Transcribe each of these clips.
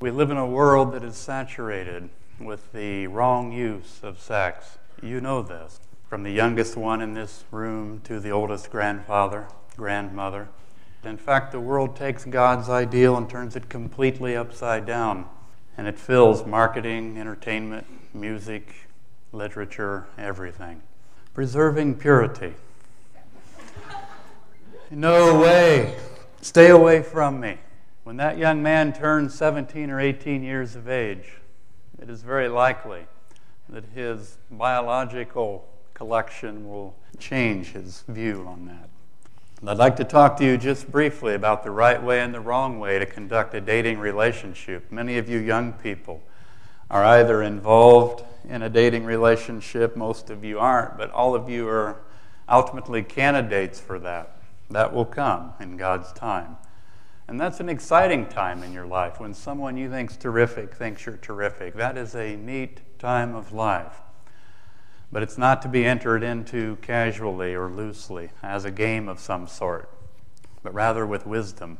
We live in a world that is saturated with the wrong use of sex. You know this. From the youngest one in this room to the oldest grandfather, grandmother. In fact, the world takes God's ideal and turns it completely upside down. And it fills marketing, entertainment, music, literature, everything. Preserving purity. No way. Stay away from me. When that young man turns 17 or 18 years of age, it is very likely that his biological collection will change his view on that. And I'd like to talk to you just briefly about the right way and the wrong way to conduct a dating relationship. Many of you young people are either involved in a dating relationship, most of you aren't, but all of you are ultimately candidates for that. That will come in God's time. And that's an exciting time in your life when someone you think's terrific thinks you're terrific. That is a neat time of life. But it's not to be entered into casually or loosely as a game of some sort, but rather with wisdom.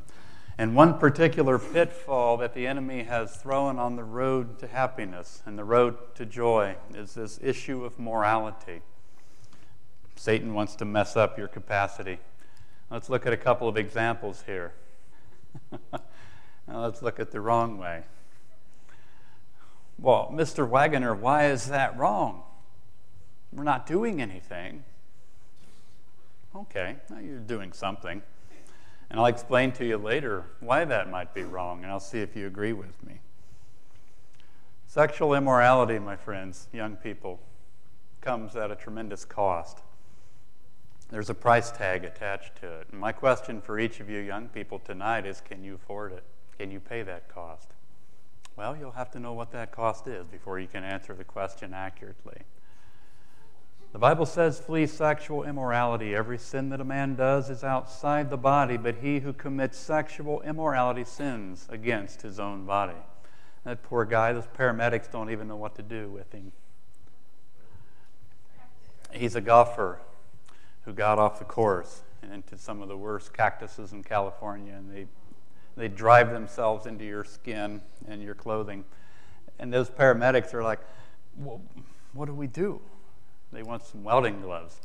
And one particular pitfall that the enemy has thrown on the road to happiness and the road to joy is this issue of morality. Satan wants to mess up your capacity. Let's look at a couple of examples here. now let's look at the wrong way. Well, Mr. Wagoner, why is that wrong? We're not doing anything. Okay, now you're doing something. And I'll explain to you later why that might be wrong, and I'll see if you agree with me. Sexual immorality, my friends, young people, comes at a tremendous cost. There's a price tag attached to it. And my question for each of you young people tonight is can you afford it? Can you pay that cost? Well, you'll have to know what that cost is before you can answer the question accurately. The Bible says, flee sexual immorality. Every sin that a man does is outside the body, but he who commits sexual immorality sins against his own body. That poor guy, those paramedics don't even know what to do with him. He's a golfer who got off the course and into some of the worst cactuses in California, and they they drive themselves into your skin and your clothing. And those paramedics are like, well, what do we do? They want some welding gloves.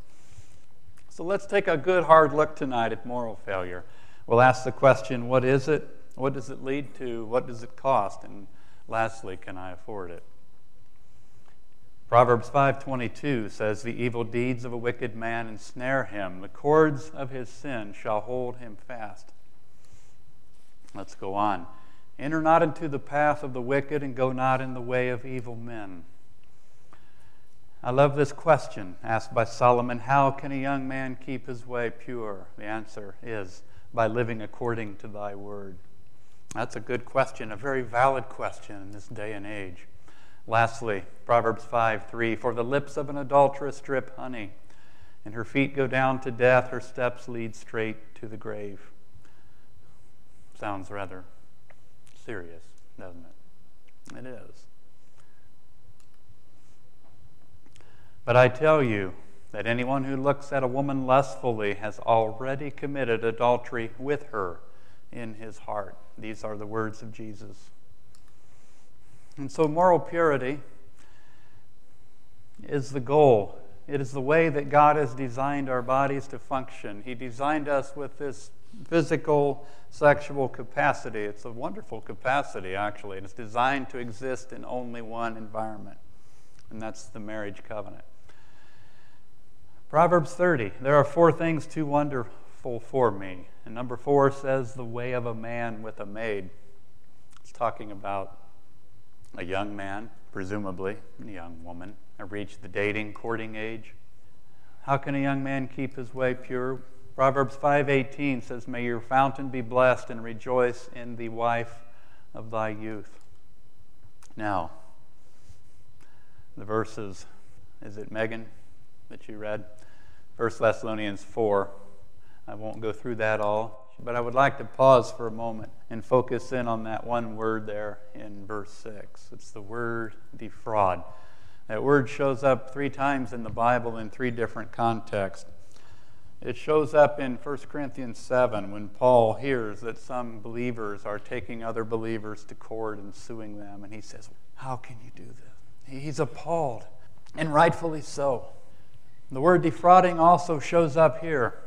So let's take a good hard look tonight at moral failure. We'll ask the question what is it? What does it lead to? What does it cost? And lastly, can I afford it? Proverbs 5:22 says the evil deeds of a wicked man ensnare him. The cords of his sin shall hold him fast. Let's go on. Enter not into the path of the wicked and go not in the way of evil men. I love this question asked by Solomon how can a young man keep his way pure? The answer is by living according to thy word. That's a good question a very valid question in this day and age Lastly, Proverbs 5 3 For the lips of an adulteress drip honey, and her feet go down to death, her steps lead straight to the grave. Sounds rather serious, doesn't it? It is. But I tell you that anyone who looks at a woman lustfully has already committed adultery with her in his heart. These are the words of Jesus. And so, moral purity is the goal. It is the way that God has designed our bodies to function. He designed us with this physical, sexual capacity. It's a wonderful capacity, actually. and It's designed to exist in only one environment, and that's the marriage covenant. Proverbs 30 There are four things too wonderful for me. And number four says, The way of a man with a maid. It's talking about a young man, presumably a young woman, have reached the dating, courting age. How can a young man keep his way pure? Proverbs 5:18 says, "May your fountain be blessed and rejoice in the wife of thy youth." Now, the verses, is it Megan that you read? 1 Thessalonians 4. I won't go through that all. But I would like to pause for a moment and focus in on that one word there in verse 6. It's the word defraud. That word shows up three times in the Bible in three different contexts. It shows up in 1 Corinthians 7 when Paul hears that some believers are taking other believers to court and suing them. And he says, How can you do this? He's appalled, and rightfully so. The word defrauding also shows up here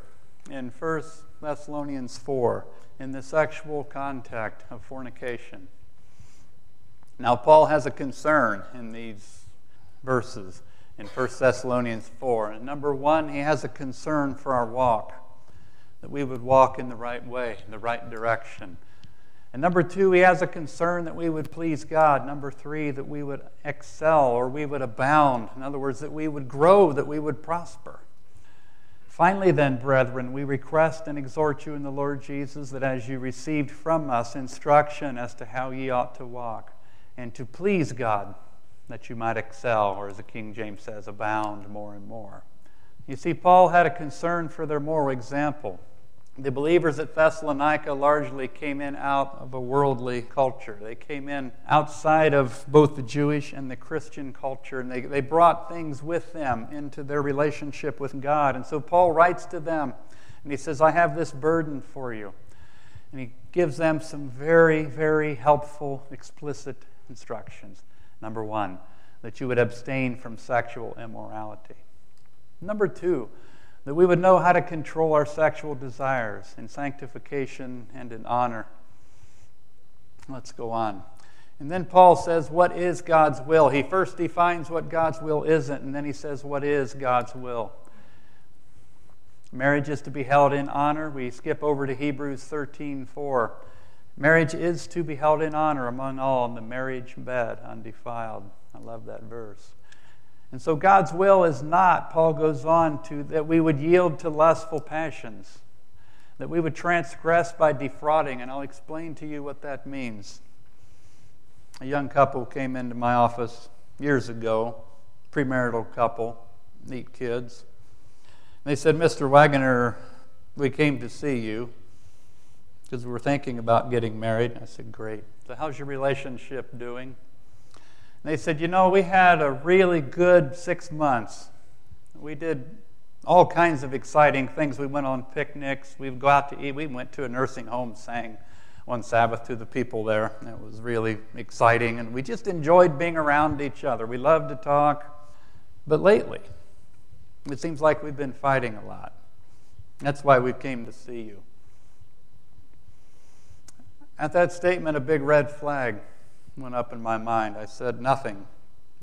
in 1 Thessalonians 4 in the sexual contact of fornication. Now, Paul has a concern in these verses in 1 Thessalonians 4. And number one, he has a concern for our walk, that we would walk in the right way, in the right direction. And number two, he has a concern that we would please God. Number three, that we would excel or we would abound. In other words, that we would grow, that we would prosper. Finally, then, brethren, we request and exhort you in the Lord Jesus that as you received from us instruction as to how ye ought to walk, and to please God, that you might excel, or as the King James says, abound more and more. You see, Paul had a concern for their moral example. The believers at Thessalonica largely came in out of a worldly culture. They came in outside of both the Jewish and the Christian culture, and they, they brought things with them into their relationship with God. And so Paul writes to them, and he says, I have this burden for you. And he gives them some very, very helpful, explicit instructions. Number one, that you would abstain from sexual immorality. Number two, that we would know how to control our sexual desires in sanctification and in honor. Let's go on. And then Paul says, What is God's will? He first defines what God's will isn't, and then he says, What is God's will? Marriage is to be held in honor. We skip over to Hebrews 13 4. Marriage is to be held in honor among all in the marriage bed, undefiled. I love that verse. And so God's will is not, Paul goes on to, that we would yield to lustful passions, that we would transgress by defrauding, and I'll explain to you what that means. A young couple came into my office years ago, premarital couple, neat kids. They said, Mr. Wagoner, we came to see you because we were thinking about getting married. I said, Great. So, how's your relationship doing? And they said, You know, we had a really good six months. We did all kinds of exciting things. We went on picnics. We'd go out to eat. We went to a nursing home, sang one Sabbath to the people there. It was really exciting. And we just enjoyed being around each other. We loved to talk. But lately, it seems like we've been fighting a lot. That's why we came to see you. At that statement, a big red flag went up in my mind. I said nothing.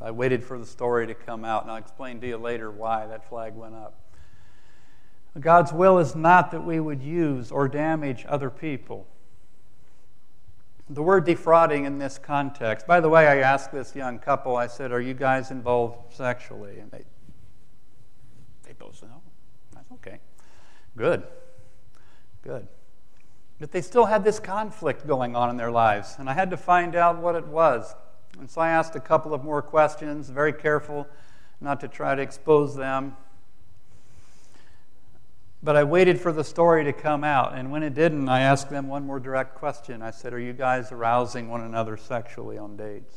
I waited for the story to come out, and I'll explain to you later why that flag went up. God's will is not that we would use or damage other people. The word defrauding in this context, by the way, I asked this young couple, I said, Are you guys involved sexually? And they, they both said, No. That's okay. Good. Good. But they still had this conflict going on in their lives, and I had to find out what it was. And so I asked a couple of more questions, very careful not to try to expose them. But I waited for the story to come out, and when it didn't, I asked them one more direct question. I said, Are you guys arousing one another sexually on dates?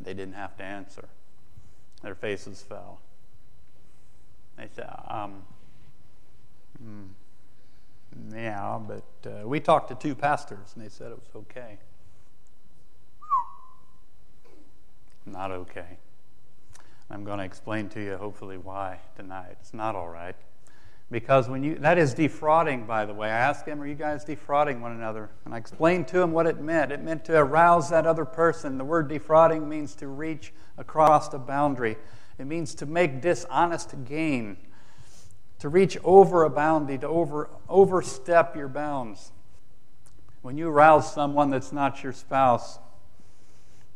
They didn't have to answer, their faces fell. They said, um, hmm. Yeah, but uh, we talked to two pastors and they said it was okay. Not okay. I'm going to explain to you, hopefully, why tonight. It's not all right. Because when you, that is defrauding, by the way. I asked him, Are you guys defrauding one another? And I explained to him what it meant. It meant to arouse that other person. The word defrauding means to reach across a boundary, it means to make dishonest gain to reach over a boundary, to over, overstep your bounds. When you arouse someone that's not your spouse,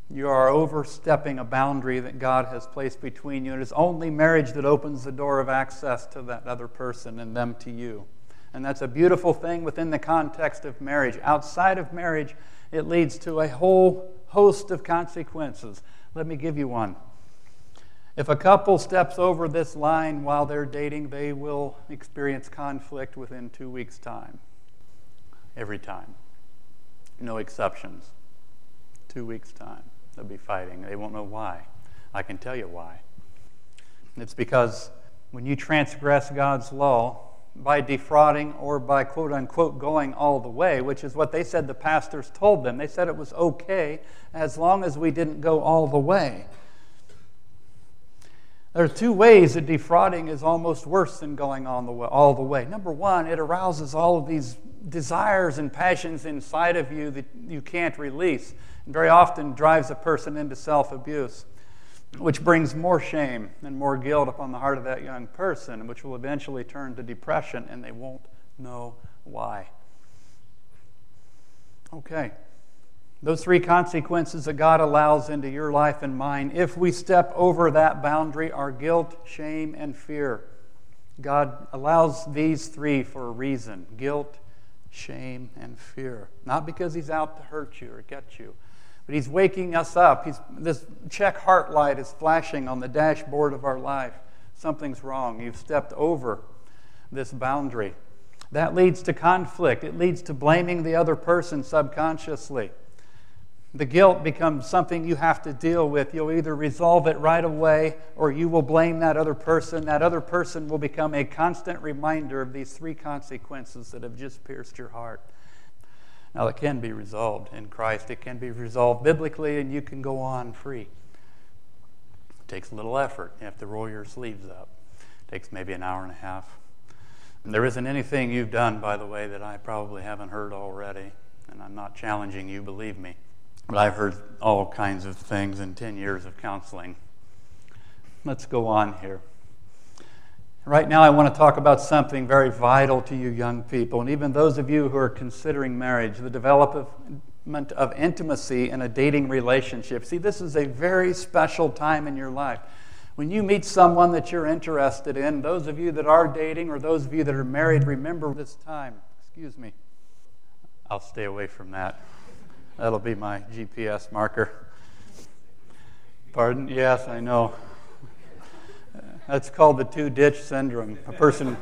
you are overstepping a boundary that God has placed between you. And It is only marriage that opens the door of access to that other person and them to you. And that's a beautiful thing within the context of marriage. Outside of marriage, it leads to a whole host of consequences. Let me give you one. If a couple steps over this line while they're dating, they will experience conflict within two weeks' time. Every time. No exceptions. Two weeks' time. They'll be fighting. They won't know why. I can tell you why. It's because when you transgress God's law, by defrauding or by quote unquote going all the way, which is what they said the pastors told them. They said it was okay as long as we didn't go all the way. There are two ways that defrauding is almost worse than going on the way, all the way. Number one, it arouses all of these desires and passions inside of you that you can't release, and very often drives a person into self abuse which brings more shame and more guilt upon the heart of that young person, which will eventually turn to depression, and they won't know why. Okay. Those three consequences that God allows into your life and mine, if we step over that boundary, are guilt, shame, and fear. God allows these three for a reason guilt, shame, and fear. Not because He's out to hurt you or get you, but He's waking us up. He's, this check heart light is flashing on the dashboard of our life. Something's wrong. You've stepped over this boundary. That leads to conflict, it leads to blaming the other person subconsciously. The guilt becomes something you have to deal with. You'll either resolve it right away or you will blame that other person. That other person will become a constant reminder of these three consequences that have just pierced your heart. Now, it can be resolved in Christ, it can be resolved biblically, and you can go on free. It takes a little effort. You have to roll your sleeves up. It takes maybe an hour and a half. And there isn't anything you've done, by the way, that I probably haven't heard already. And I'm not challenging you, believe me. But I've heard all kinds of things in 10 years of counseling. Let's go on here. Right now, I want to talk about something very vital to you young people, and even those of you who are considering marriage the development of intimacy in a dating relationship. See, this is a very special time in your life. When you meet someone that you're interested in, those of you that are dating or those of you that are married, remember this time. Excuse me. I'll stay away from that. That'll be my GPS marker. Pardon? Yes, I know. That's called the two ditch syndrome. A person,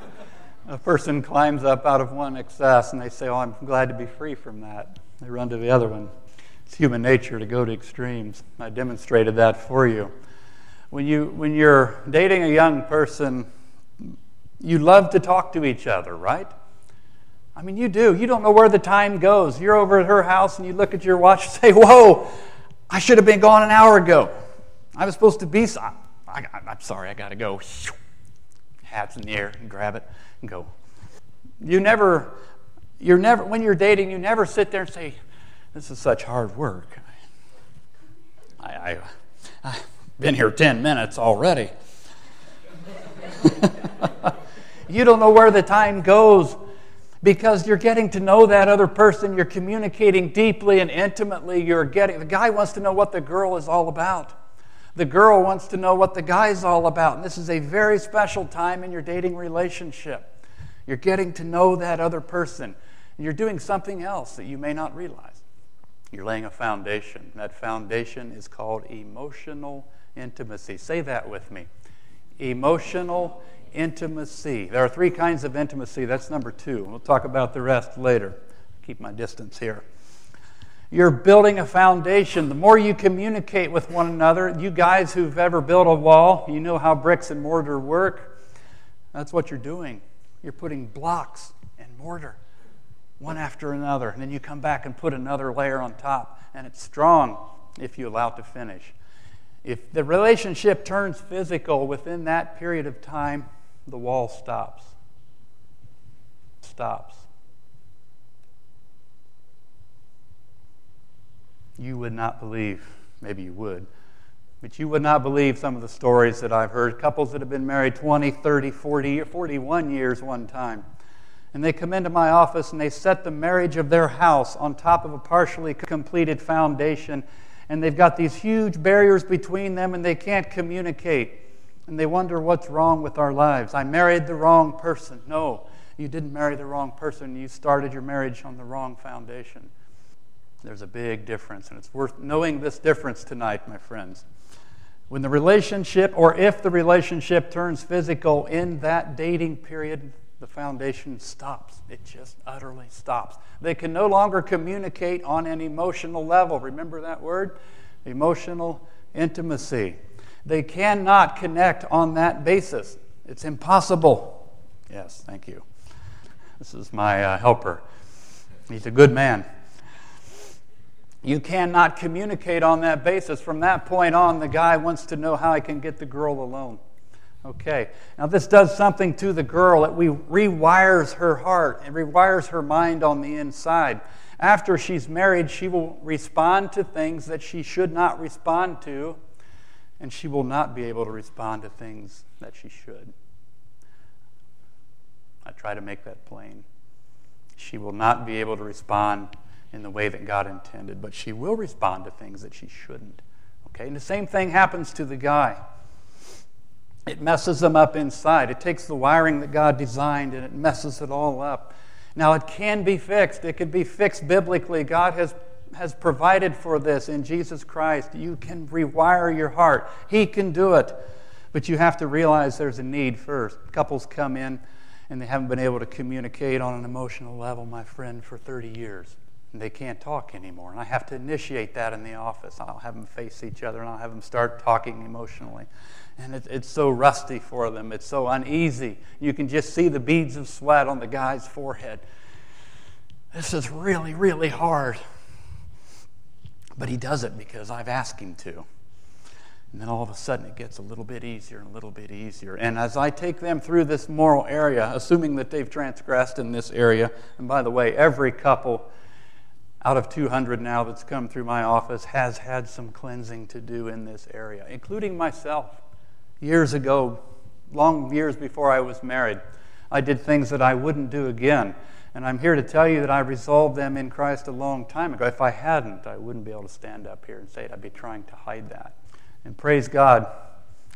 a person climbs up out of one excess and they say, Oh, I'm glad to be free from that. They run to the other one. It's human nature to go to extremes. I demonstrated that for you. When, you. when you're dating a young person, you love to talk to each other, right? I mean, you do. You don't know where the time goes. You're over at her house and you look at your watch and say, Whoa, I should have been gone an hour ago. I was supposed to be. I, am sorry, I got to go. Hats in the air and grab it and go. You never, you're never, when you're dating, you never sit there and say, This is such hard work. I, I, I've been here 10 minutes already. you don't know where the time goes because you're getting to know that other person. You're communicating deeply and intimately. You're getting, the guy wants to know what the girl is all about. The girl wants to know what the guy's all about. And this is a very special time in your dating relationship. You're getting to know that other person. And you're doing something else that you may not realize. You're laying a foundation. That foundation is called emotional intimacy. Say that with me. Emotional intimacy. There are three kinds of intimacy. That's number two. We'll talk about the rest later. Keep my distance here. You're building a foundation. The more you communicate with one another, you guys who've ever built a wall, you know how bricks and mortar work. That's what you're doing. You're putting blocks and mortar one after another, and then you come back and put another layer on top, and it's strong if you allow it to finish. If the relationship turns physical within that period of time, the wall stops. Stops. you would not believe, maybe you would, but you would not believe some of the stories that I've heard. Couples that have been married 20, 30, 40, 41 years one time. And they come into my office and they set the marriage of their house on top of a partially completed foundation. And they've got these huge barriers between them and they can't communicate. And they wonder what's wrong with our lives. I married the wrong person. No, you didn't marry the wrong person. You started your marriage on the wrong foundation. There's a big difference, and it's worth knowing this difference tonight, my friends. When the relationship, or if the relationship turns physical in that dating period, the foundation stops. It just utterly stops. They can no longer communicate on an emotional level. Remember that word? Emotional intimacy. They cannot connect on that basis. It's impossible. Yes, thank you. This is my uh, helper. He's a good man. You cannot communicate on that basis. From that point on, the guy wants to know how I can get the girl alone. Okay, now this does something to the girl. It rewires her heart, it rewires her mind on the inside. After she's married, she will respond to things that she should not respond to, and she will not be able to respond to things that she should. I try to make that plain. She will not be able to respond in the way that God intended, but she will respond to things that she shouldn't. Okay, and the same thing happens to the guy. It messes them up inside. It takes the wiring that God designed and it messes it all up. Now, it can be fixed. It can be fixed biblically. God has, has provided for this in Jesus Christ. You can rewire your heart, He can do it. But you have to realize there's a need first. Couples come in and they haven't been able to communicate on an emotional level, my friend, for 30 years. And they can't talk anymore. And I have to initiate that in the office. I'll have them face each other and I'll have them start talking emotionally. And it, it's so rusty for them, it's so uneasy. You can just see the beads of sweat on the guy's forehead. This is really, really hard. But he does it because I've asked him to. And then all of a sudden it gets a little bit easier and a little bit easier. And as I take them through this moral area, assuming that they've transgressed in this area, and by the way, every couple out of 200 now that's come through my office has had some cleansing to do in this area, including myself. Years ago, long years before I was married, I did things that I wouldn't do again. And I'm here to tell you that I resolved them in Christ a long time ago. If I hadn't, I wouldn't be able to stand up here and say it. I'd be trying to hide that. And praise God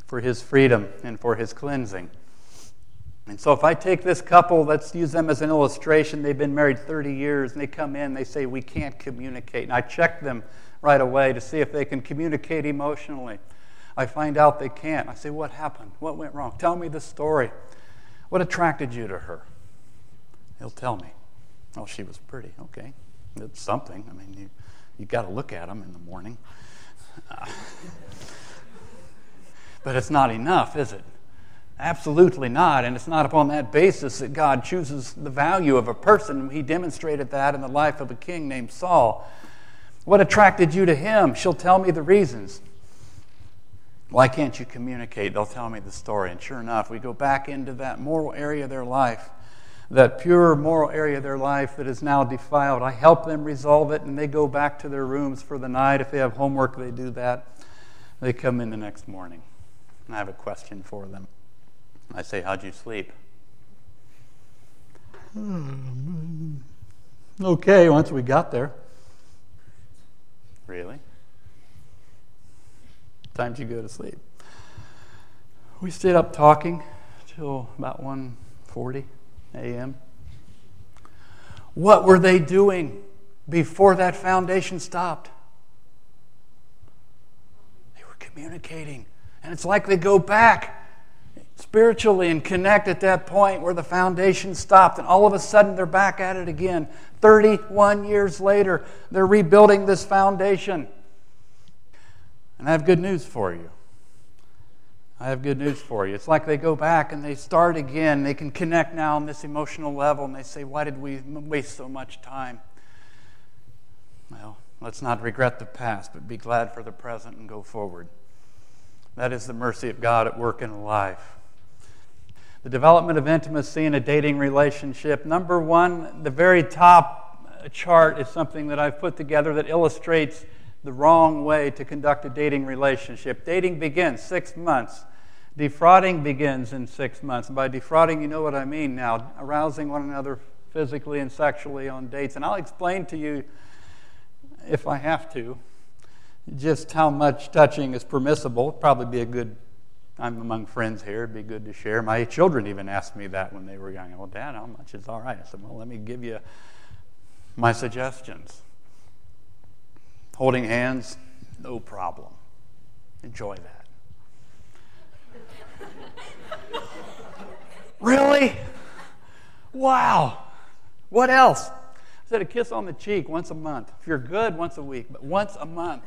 for his freedom and for his cleansing. And so, if I take this couple, let's use them as an illustration. They've been married 30 years, and they come in, they say, We can't communicate. And I check them right away to see if they can communicate emotionally. I find out they can't. I say, What happened? What went wrong? Tell me the story. What attracted you to her? He'll tell me. Oh, she was pretty. Okay. It's something. I mean, you, you got to look at them in the morning. But it's not enough, is it? Absolutely not. And it's not upon that basis that God chooses the value of a person. He demonstrated that in the life of a king named Saul. What attracted you to him? She'll tell me the reasons. Why can't you communicate? They'll tell me the story. And sure enough, we go back into that moral area of their life, that pure moral area of their life that is now defiled. I help them resolve it, and they go back to their rooms for the night. If they have homework, they do that. They come in the next morning. And I have a question for them. I say, How'd you sleep? Hmm. Okay, once we got there. Really? Time to go to sleep. We stayed up talking till about 1:40 a.m. What were they doing before that foundation stopped? They were communicating. And it's like they go back spiritually and connect at that point where the foundation stopped. And all of a sudden, they're back at it again. 31 years later, they're rebuilding this foundation. And I have good news for you. I have good news for you. It's like they go back and they start again. They can connect now on this emotional level and they say, Why did we waste so much time? Well, let's not regret the past, but be glad for the present and go forward. That is the mercy of God at work in a life. The development of intimacy in a dating relationship. Number one, the very top uh, chart is something that I've put together that illustrates the wrong way to conduct a dating relationship. Dating begins six months. Defrauding begins in six months. By defrauding, you know what I mean now arousing one another physically and sexually on dates. And I'll explain to you, if I have to, just how much touching is permissible. Probably be a good, I'm among friends here, it'd be good to share. My children even asked me that when they were young. Well, Dad, how much is all right? I said, Well, let me give you my suggestions. Holding hands, no problem. Enjoy that. Really? Wow. What else? I said a kiss on the cheek once a month. If you're good, once a week, but once a month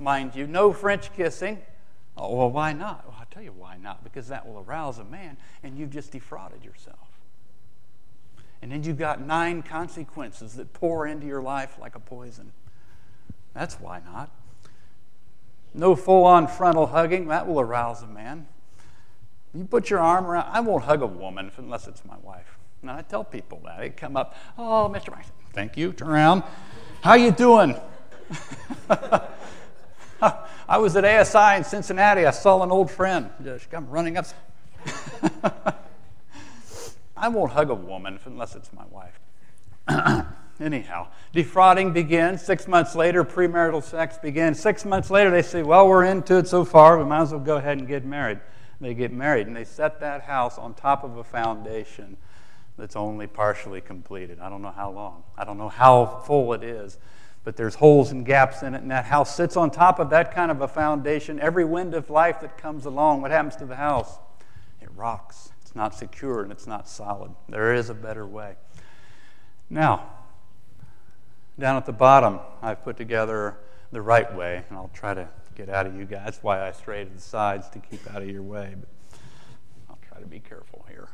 mind you. No French kissing. Oh, well, why not? Well, I'll tell you why not. Because that will arouse a man, and you've just defrauded yourself. And then you've got nine consequences that pour into your life like a poison. That's why not. No full on frontal hugging, that will arouse a man. You put your arm around, I won't hug a woman unless it's my wife. And I tell people that. They come up, oh, Mr. Mike, thank you, turn around. How you doing? I was at ASI in Cincinnati. I saw an old friend just come running up. I won't hug a woman unless it's my wife. Anyhow, defrauding begins. Six months later, premarital sex begins. Six months later, they say, Well, we're into it so far, we might as well go ahead and get married. They get married, and they set that house on top of a foundation that's only partially completed. I don't know how long, I don't know how full it is, but there's holes and gaps in it, and that house sits on top of that kind of a foundation. Every wind of life that comes along, what happens to the house? It rocks. It's not secure and it's not solid. There is a better way. Now, down at the bottom, I've put together the right way, and I'll try to get out of you guys. That's why I strayed to the sides to keep out of your way, but I'll try to be careful here.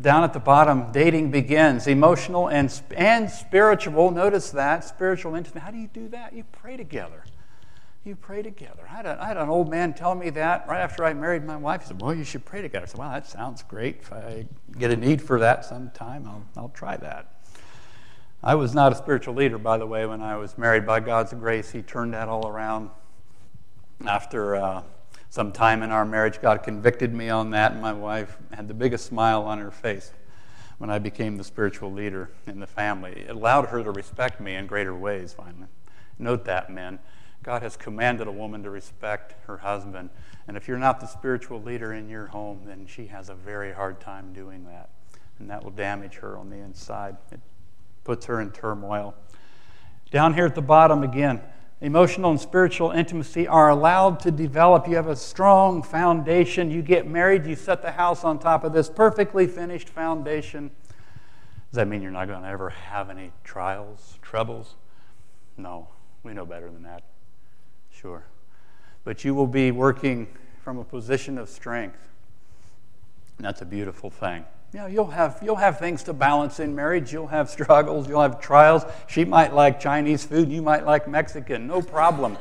Down at the bottom, dating begins. Emotional and, and spiritual. Notice that. Spiritual intimacy. How do you do that? You pray together. You pray together. I had, a, I had an old man tell me that right after I married my wife. He said, Well, you should pray together. I said, Well, that sounds great. If I get a need for that sometime, I'll, I'll try that. I was not a spiritual leader, by the way, when I was married. By God's grace, He turned that all around. After uh, some time in our marriage, God convicted me on that, and my wife had the biggest smile on her face when I became the spiritual leader in the family. It allowed her to respect me in greater ways, finally. Note that, men. God has commanded a woman to respect her husband. And if you're not the spiritual leader in your home, then she has a very hard time doing that. And that will damage her on the inside. It puts her in turmoil. Down here at the bottom again, emotional and spiritual intimacy are allowed to develop. You have a strong foundation. You get married, you set the house on top of this perfectly finished foundation. Does that mean you're not going to ever have any trials, troubles? No, we know better than that. Sure. But you will be working from a position of strength. And that's a beautiful thing. You know, you'll have, you'll have things to balance in marriage. You'll have struggles. You'll have trials. She might like Chinese food. You might like Mexican. No problem.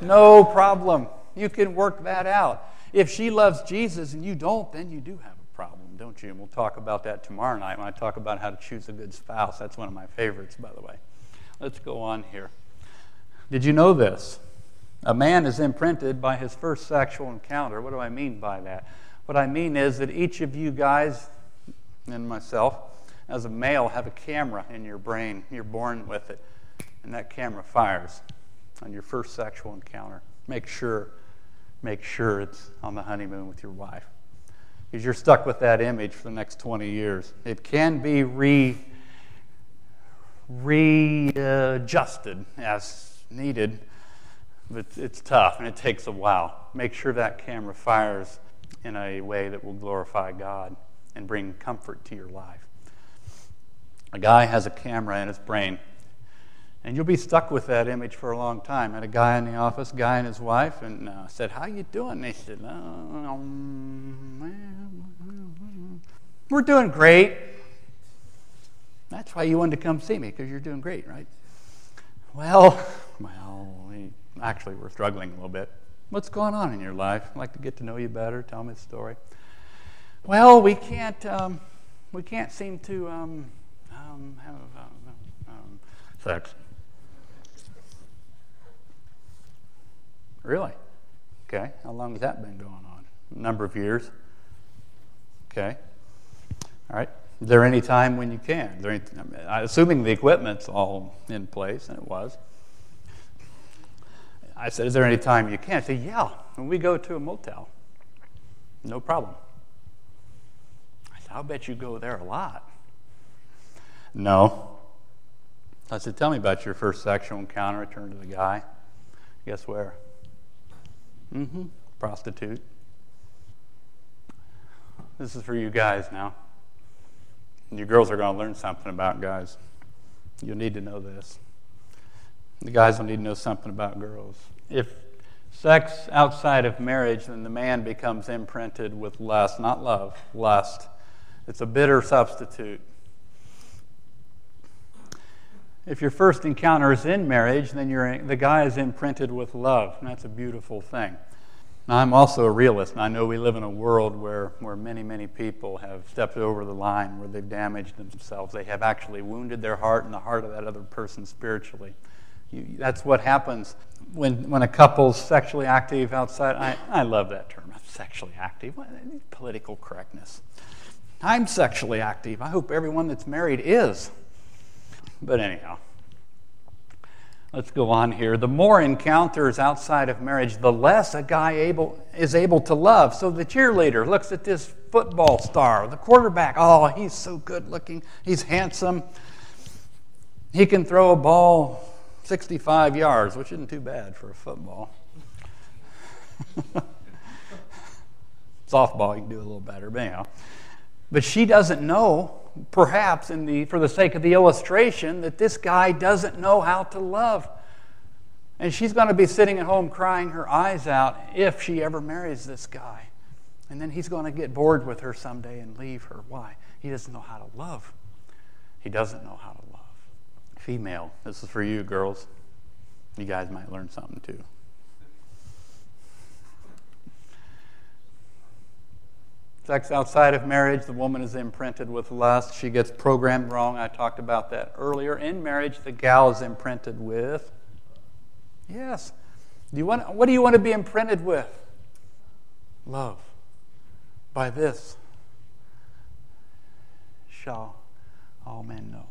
no problem. You can work that out. If she loves Jesus and you don't, then you do have a problem, don't you? And we'll talk about that tomorrow night when I talk about how to choose a good spouse. That's one of my favorites, by the way. Let's go on here. Did you know this? A man is imprinted by his first sexual encounter. What do I mean by that? What I mean is that each of you guys and myself, as a male, have a camera in your brain. You're born with it. And that camera fires on your first sexual encounter. Make sure, make sure it's on the honeymoon with your wife. Because you're stuck with that image for the next 20 years. It can be re, readjusted as needed, but it's tough and it takes a while. Make sure that camera fires in a way that will glorify God and bring comfort to your life. A guy has a camera in his brain, and you'll be stuck with that image for a long time. Had a guy in the office, guy and his wife, and uh, said, "How you doing?" They said, oh, "We're doing great." That's why you wanted to come see me because you're doing great, right? Well, well, we actually we're struggling a little bit. What's going on in your life? I'd like to get to know you better. Tell me the story. Well, we can't, um, we can't seem to um, um, have uh, um, sex. Really? Okay. How long has that been going on? A number of years. Okay. All right. Is there any time when you can? There any, assuming the equipment's all in place, and it was. I said, Is there any time you can't? I said, Yeah, when we go to a motel. No problem. I'll bet you go there a lot. No. I said, Tell me about your first sexual encounter. I turned to the guy. Guess where? Mm hmm. Prostitute. This is for you guys now. And your girls are going to learn something about guys. You'll need to know this. The guys will need to know something about girls. If sex outside of marriage, then the man becomes imprinted with lust, not love, lust It's a bitter substitute. If your first encounter is in marriage, then the guy is imprinted with love, and that's a beautiful thing. Now, I'm also a realist, and I know we live in a world where, where many, many people have stepped over the line, where they've damaged themselves. They have actually wounded their heart and the heart of that other person spiritually. You, that's what happens when, when a couple's sexually active outside. I, I love that term, sexually active. Political correctness. I'm sexually active. I hope everyone that's married is. But anyhow, let's go on here. The more encounters outside of marriage, the less a guy able, is able to love. So the cheerleader looks at this football star, the quarterback. Oh, he's so good looking. He's handsome. He can throw a ball 65 yards, which isn't too bad for a football. Softball, you can do a little better, but anyhow. But she doesn't know, perhaps in the, for the sake of the illustration, that this guy doesn't know how to love. And she's going to be sitting at home crying her eyes out if she ever marries this guy. And then he's going to get bored with her someday and leave her. Why? He doesn't know how to love. He doesn't know how to love. Female, this is for you, girls. You guys might learn something too. Sex outside of marriage, the woman is imprinted with lust. She gets programmed wrong. I talked about that earlier. In marriage, the gal is imprinted with. Yes. Do you want, what do you want to be imprinted with? Love. By this shall all men know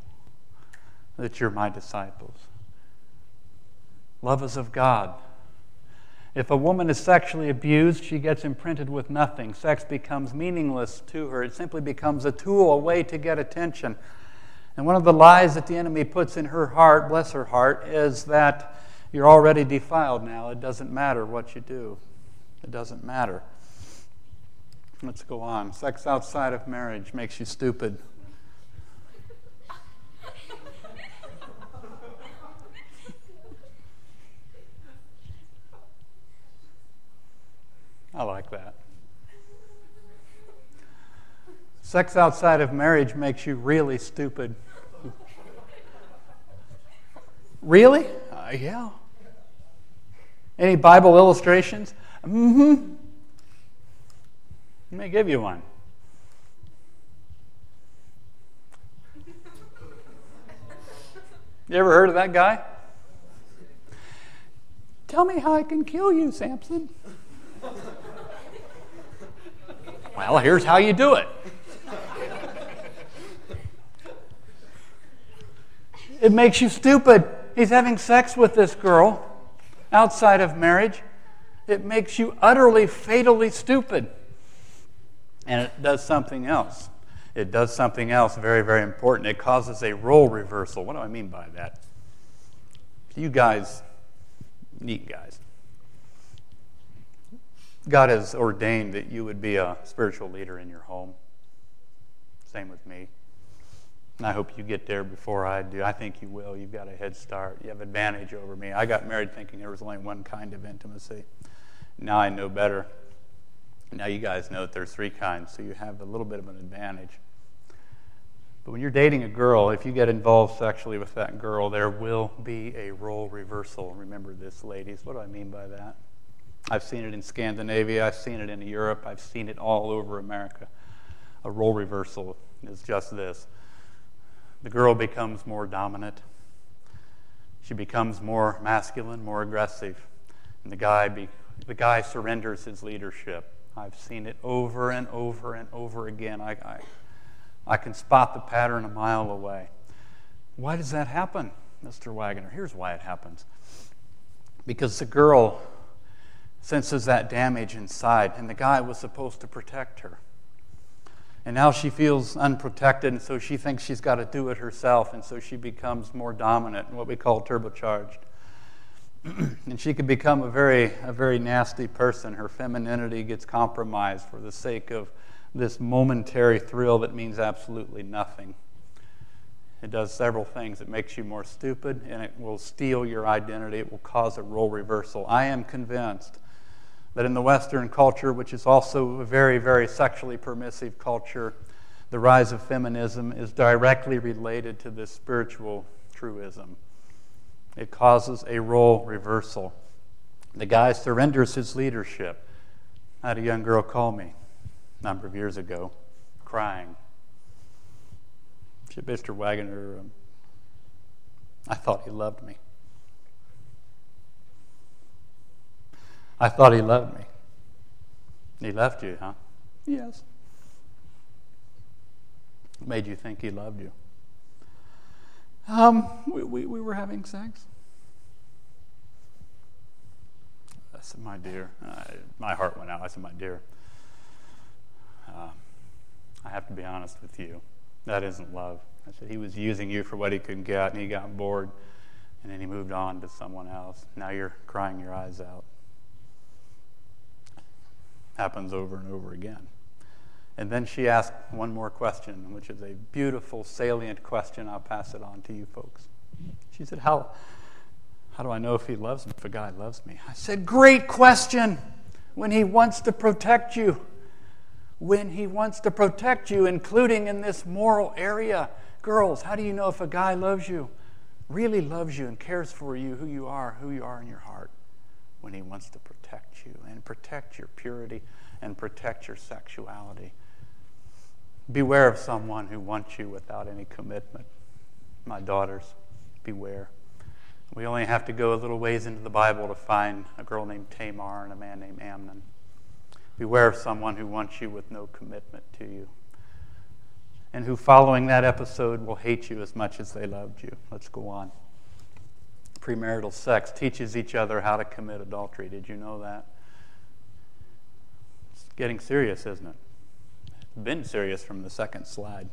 that you're my disciples. Love is of God. If a woman is sexually abused, she gets imprinted with nothing. Sex becomes meaningless to her. It simply becomes a tool, a way to get attention. And one of the lies that the enemy puts in her heart, bless her heart, is that you're already defiled now. It doesn't matter what you do, it doesn't matter. Let's go on. Sex outside of marriage makes you stupid. I like that. Sex outside of marriage makes you really stupid. really? Uh, yeah. Any Bible illustrations? Mm hmm. Let me give you one. You ever heard of that guy? Tell me how I can kill you, Samson. Well, here's how you do it. It makes you stupid. He's having sex with this girl outside of marriage. It makes you utterly, fatally stupid. And it does something else. It does something else very, very important. It causes a role reversal. What do I mean by that? You guys, neat guys, God has ordained that you would be a spiritual leader in your home. Same with me. And I hope you get there before I do. I think you will. You've got a head start. You have advantage over me. I got married thinking there was only one kind of intimacy. Now I know better. Now you guys know that there's three kinds, so you have a little bit of an advantage. But when you're dating a girl, if you get involved sexually with that girl, there will be a role reversal. Remember this, ladies. What do I mean by that? I've seen it in Scandinavia, I've seen it in Europe, I've seen it all over America. A role reversal is just this the girl becomes more dominant, she becomes more masculine, more aggressive, and the guy, be, the guy surrenders his leadership. I've seen it over and over and over again. I, I, I can spot the pattern a mile away. Why does that happen, Mr. Wagoner? Here's why it happens. Because the girl senses that damage inside, and the guy was supposed to protect her. And now she feels unprotected, and so she thinks she's got to do it herself, and so she becomes more dominant, and what we call turbocharged. and she can become a very, a very nasty person. Her femininity gets compromised for the sake of this momentary thrill that means absolutely nothing. It does several things. It makes you more stupid, and it will steal your identity. It will cause a role reversal. I am convinced that in the Western culture, which is also a very, very sexually permissive culture, the rise of feminism is directly related to this spiritual truism. It causes a role reversal. The guy surrenders his leadership. I had a young girl call me a number of years ago, crying. She Mr. Wagoner, um, I thought he loved me. I thought he loved me. He left you, huh? Yes. Made you think he loved you? Um, we, we, we were having sex. I said, My dear, uh, my heart went out. I said, My dear, uh, I have to be honest with you. That isn't love. I said, He was using you for what he could get, and he got bored, and then he moved on to someone else. Now you're crying your eyes out. Happens over and over again. And then she asked one more question, which is a beautiful, salient question. I'll pass it on to you folks. She said, How, how do I know if he loves me, if a guy loves me? I said, Great question. When he wants to protect you, when he wants to protect you, including in this moral area. Girls, how do you know if a guy loves you, really loves you, and cares for you, who you are, who you are in your heart? When he wants to protect you and protect your purity and protect your sexuality. Beware of someone who wants you without any commitment. My daughters, beware. We only have to go a little ways into the Bible to find a girl named Tamar and a man named Amnon. Beware of someone who wants you with no commitment to you and who, following that episode, will hate you as much as they loved you. Let's go on. Premarital sex teaches each other how to commit adultery. Did you know that? It's getting serious, isn't it? It's been serious from the second slide.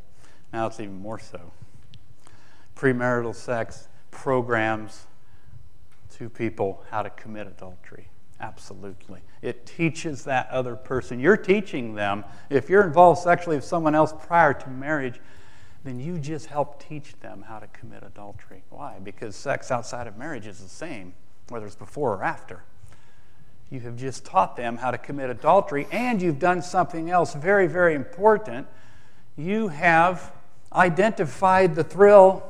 Now it's even more so. Premarital sex programs to people how to commit adultery. Absolutely. It teaches that other person. You're teaching them. If you're involved sexually with someone else prior to marriage, then you just help teach them how to commit adultery. Why? Because sex outside of marriage is the same, whether it's before or after. You have just taught them how to commit adultery, and you've done something else very, very important. You have identified the thrill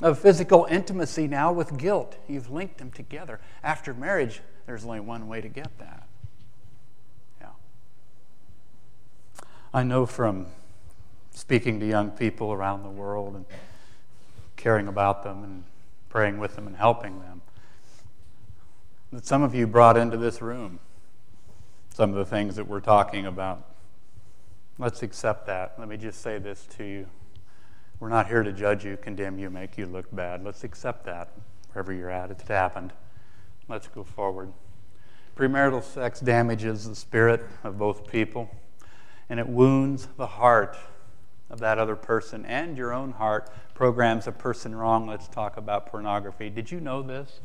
of physical intimacy now with guilt. You've linked them together. After marriage, there's only one way to get that. Yeah. I know from speaking to young people around the world and caring about them and praying with them and helping them that some of you brought into this room, some of the things that we're talking about. Let's accept that. Let me just say this to you. We're not here to judge you, condemn you, make you look bad. Let's accept that wherever you're at. It's happened. Let's go forward. Premarital sex damages the spirit of both people, and it wounds the heart of that other person and your own heart, programs a person wrong. Let's talk about pornography. Did you know this?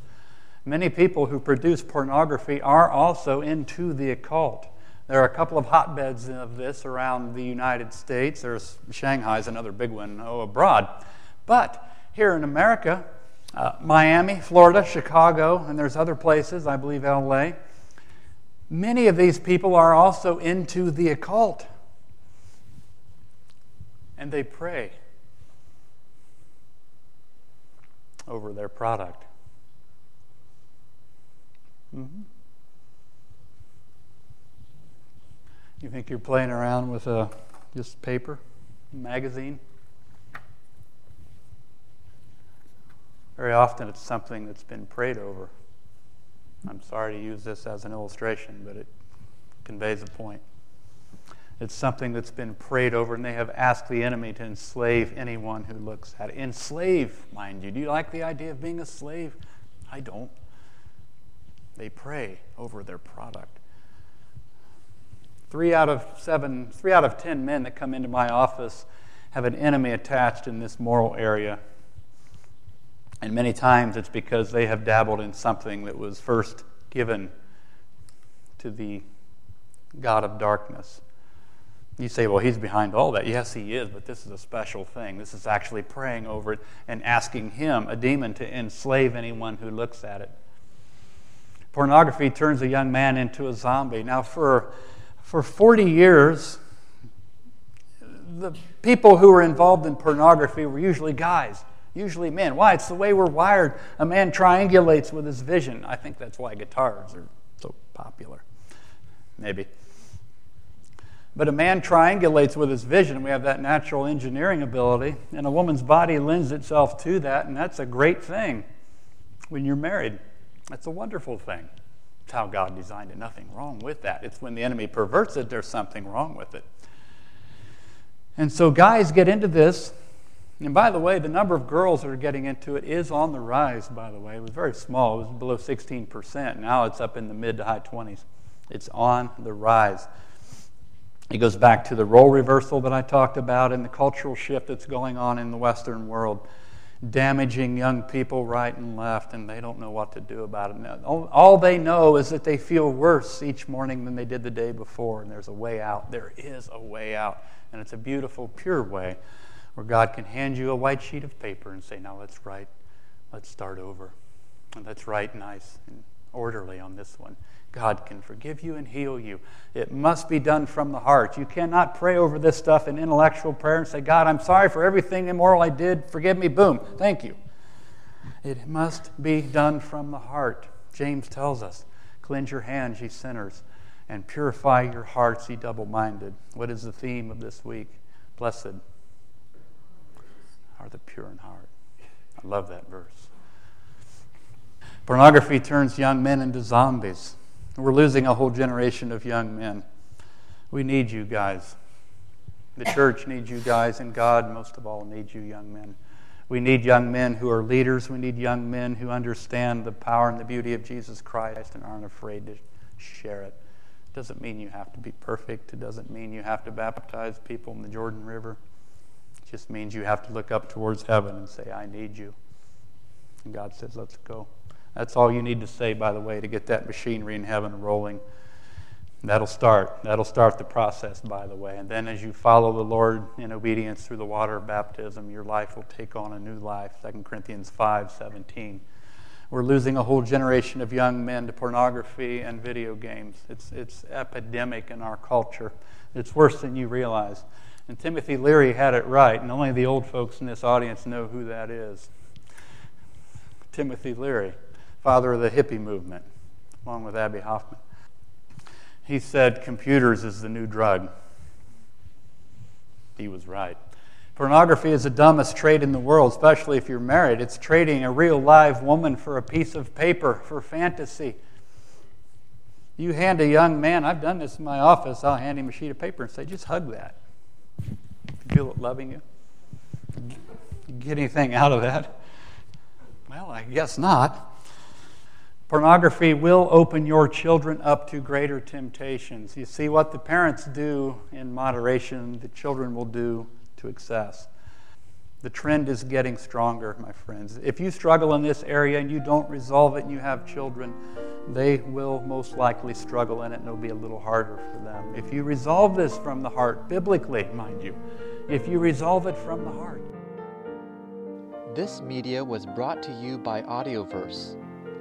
Many people who produce pornography are also into the occult. There are a couple of hotbeds of this around the United States. There's Shanghai's another big one, oh, abroad. But here in America, uh, Miami, Florida, Chicago, and there's other places, I believe LA, many of these people are also into the occult. And they pray over their product. Mm-hmm. You think you're playing around with a just paper, magazine? Very often it's something that's been prayed over. I'm sorry to use this as an illustration, but it conveys a point. It's something that's been prayed over, and they have asked the enemy to enslave anyone who looks at it. Enslave, mind you. Do you like the idea of being a slave? I don't. They pray over their product. Three out of seven, three out of ten men that come into my office have an enemy attached in this moral area. And many times it's because they have dabbled in something that was first given to the God of darkness. You say, well, he's behind all that. Yes, he is, but this is a special thing. This is actually praying over it and asking him, a demon, to enslave anyone who looks at it. Pornography turns a young man into a zombie. Now, for, for 40 years, the people who were involved in pornography were usually guys, usually men. Why? It's the way we're wired. A man triangulates with his vision. I think that's why guitars are so popular. Maybe. But a man triangulates with his vision. We have that natural engineering ability, and a woman's body lends itself to that, and that's a great thing when you're married. That's a wonderful thing. It's how God designed it. Nothing wrong with that. It's when the enemy perverts it, there's something wrong with it. And so guys get into this. And by the way, the number of girls that are getting into it is on the rise, by the way. It was very small, it was below 16%. Now it's up in the mid to high 20s. It's on the rise. It goes back to the role reversal that I talked about and the cultural shift that's going on in the Western world, damaging young people right and left, and they don't know what to do about it. All they know is that they feel worse each morning than they did the day before, and there's a way out. There is a way out. And it's a beautiful, pure way where God can hand you a white sheet of paper and say, Now let's write, let's start over. And let's write nice and orderly on this one. God can forgive you and heal you. It must be done from the heart. You cannot pray over this stuff in intellectual prayer and say, God, I'm sorry for everything immoral I did. Forgive me. Boom. Thank you. It must be done from the heart. James tells us, Cleanse your hands, ye sinners and purify your hearts, ye double minded. What is the theme of this week? Blessed are the pure in heart. I love that verse. Pornography turns young men into zombies. We're losing a whole generation of young men. We need you guys. The church needs you guys, and God, most of all, needs you young men. We need young men who are leaders. We need young men who understand the power and the beauty of Jesus Christ and aren't afraid to share it It doesn't mean you have to be perfect. It doesn't mean you have to baptize people in the Jordan River. It just means you have to look up towards heaven and say, I need you. And God says, let's go. That's all you need to say, by the way, to get that machinery in heaven rolling. That'll start. That'll start the process, by the way. And then as you follow the Lord in obedience through the water of baptism, your life will take on a new life. 2 Corinthians 5 17. We're losing a whole generation of young men to pornography and video games. It's, it's epidemic in our culture. It's worse than you realize. And Timothy Leary had it right, and only the old folks in this audience know who that is. Timothy Leary, father of the hippie movement, along with Abbie Hoffman. He said computers is the new drug. He was right. Pornography is the dumbest trade in the world, especially if you're married. It's trading a real live woman for a piece of paper, for fantasy. You hand a young man, I've done this in my office, I'll hand him a sheet of paper and say, just hug that. Feel it loving you? Get anything out of that? Well, I guess not. Pornography will open your children up to greater temptations. You see, what the parents do in moderation, the children will do to excess. The trend is getting stronger, my friends. If you struggle in this area and you don't resolve it and you have children, they will most likely struggle in it and it'll be a little harder for them. If you resolve this from the heart, biblically, mind you, if you resolve it from the heart. This media was brought to you by Audioverse,